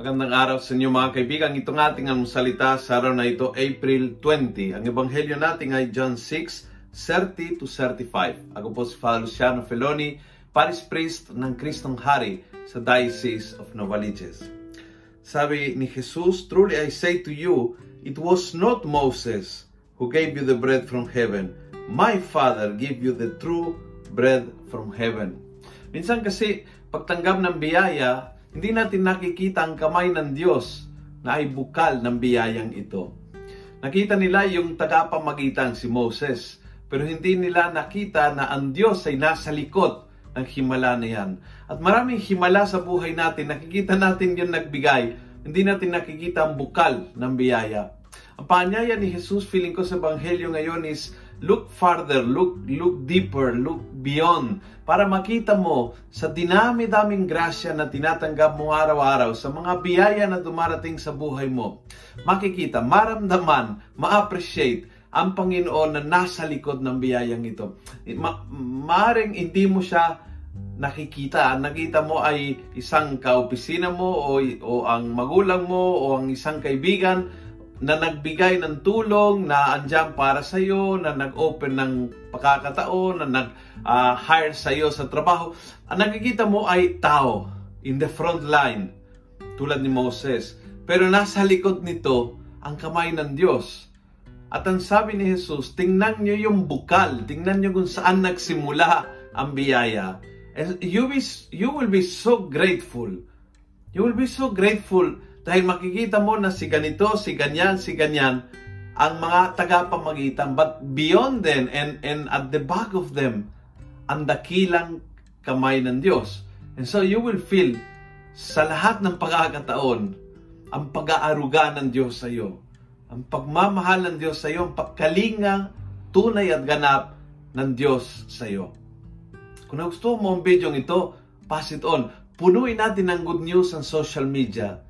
Magandang araw sa inyo mga kaibigan. Ito ng ating ang salita sa araw na ito, April 20. Ang ebanghelyo natin ay John 6, 30 to 35. Ako po si Father Luciano Feloni, Paris Priest ng Kristong Hari sa Diocese of Novaliches. Sabi ni Jesus, Truly I say to you, it was not Moses who gave you the bread from heaven. My Father gave you the true bread from heaven. Minsan kasi, pagtanggap ng biyaya, hindi natin nakikita ang kamay ng Diyos na ay bukal ng biyayang ito. Nakita nila yung tagapamagitan si Moses, pero hindi nila nakita na ang Diyos ay nasa likod ng himala na yan. At maraming himala sa buhay natin, nakikita natin yung nagbigay, hindi natin nakikita ang bukal ng biyaya. Ang paanyaya ni Jesus, feeling ko sa Ebanghelyo ngayon is, look farther, look, look deeper, look beyond, para makita mo sa dinami-daming grasya na tinatanggap mo araw-araw, sa mga biyaya na dumarating sa buhay mo, makikita, maramdaman, ma-appreciate ang Panginoon na nasa likod ng biyayang ito. Ma- maring hindi mo siya nakikita. Nakita mo ay isang kaopisina mo o, o ang magulang mo o ang isang kaibigan na nagbigay ng tulong, na andyan para sa iyo, na nag-open ng pakakataon, na nag-hire uh, sa iyo sa trabaho. Ang nakikita mo ay tao in the front line, tulad ni Moses. Pero nasa likod nito ang kamay ng Diyos. At ang sabi ni Jesus, tingnan niyo yung bukal, tingnan niyo kung saan nagsimula ang biyaya. And you, be, you will be so grateful. You will be so grateful dahil makikita mo na si ganito, si ganyan, si ganyan, ang mga tagapamagitan. But beyond them and, and at the back of them, ang dakilang kamay ng Diyos. And so you will feel sa lahat ng pagkakataon, ang pag-aaruga ng Diyos sa iyo. Ang pagmamahal ng Diyos sa iyo, ang pagkalinga, tunay at ganap ng Diyos sa iyo. Kung gusto mo ang video ito, pass it on. Punuin natin ng good news ang social media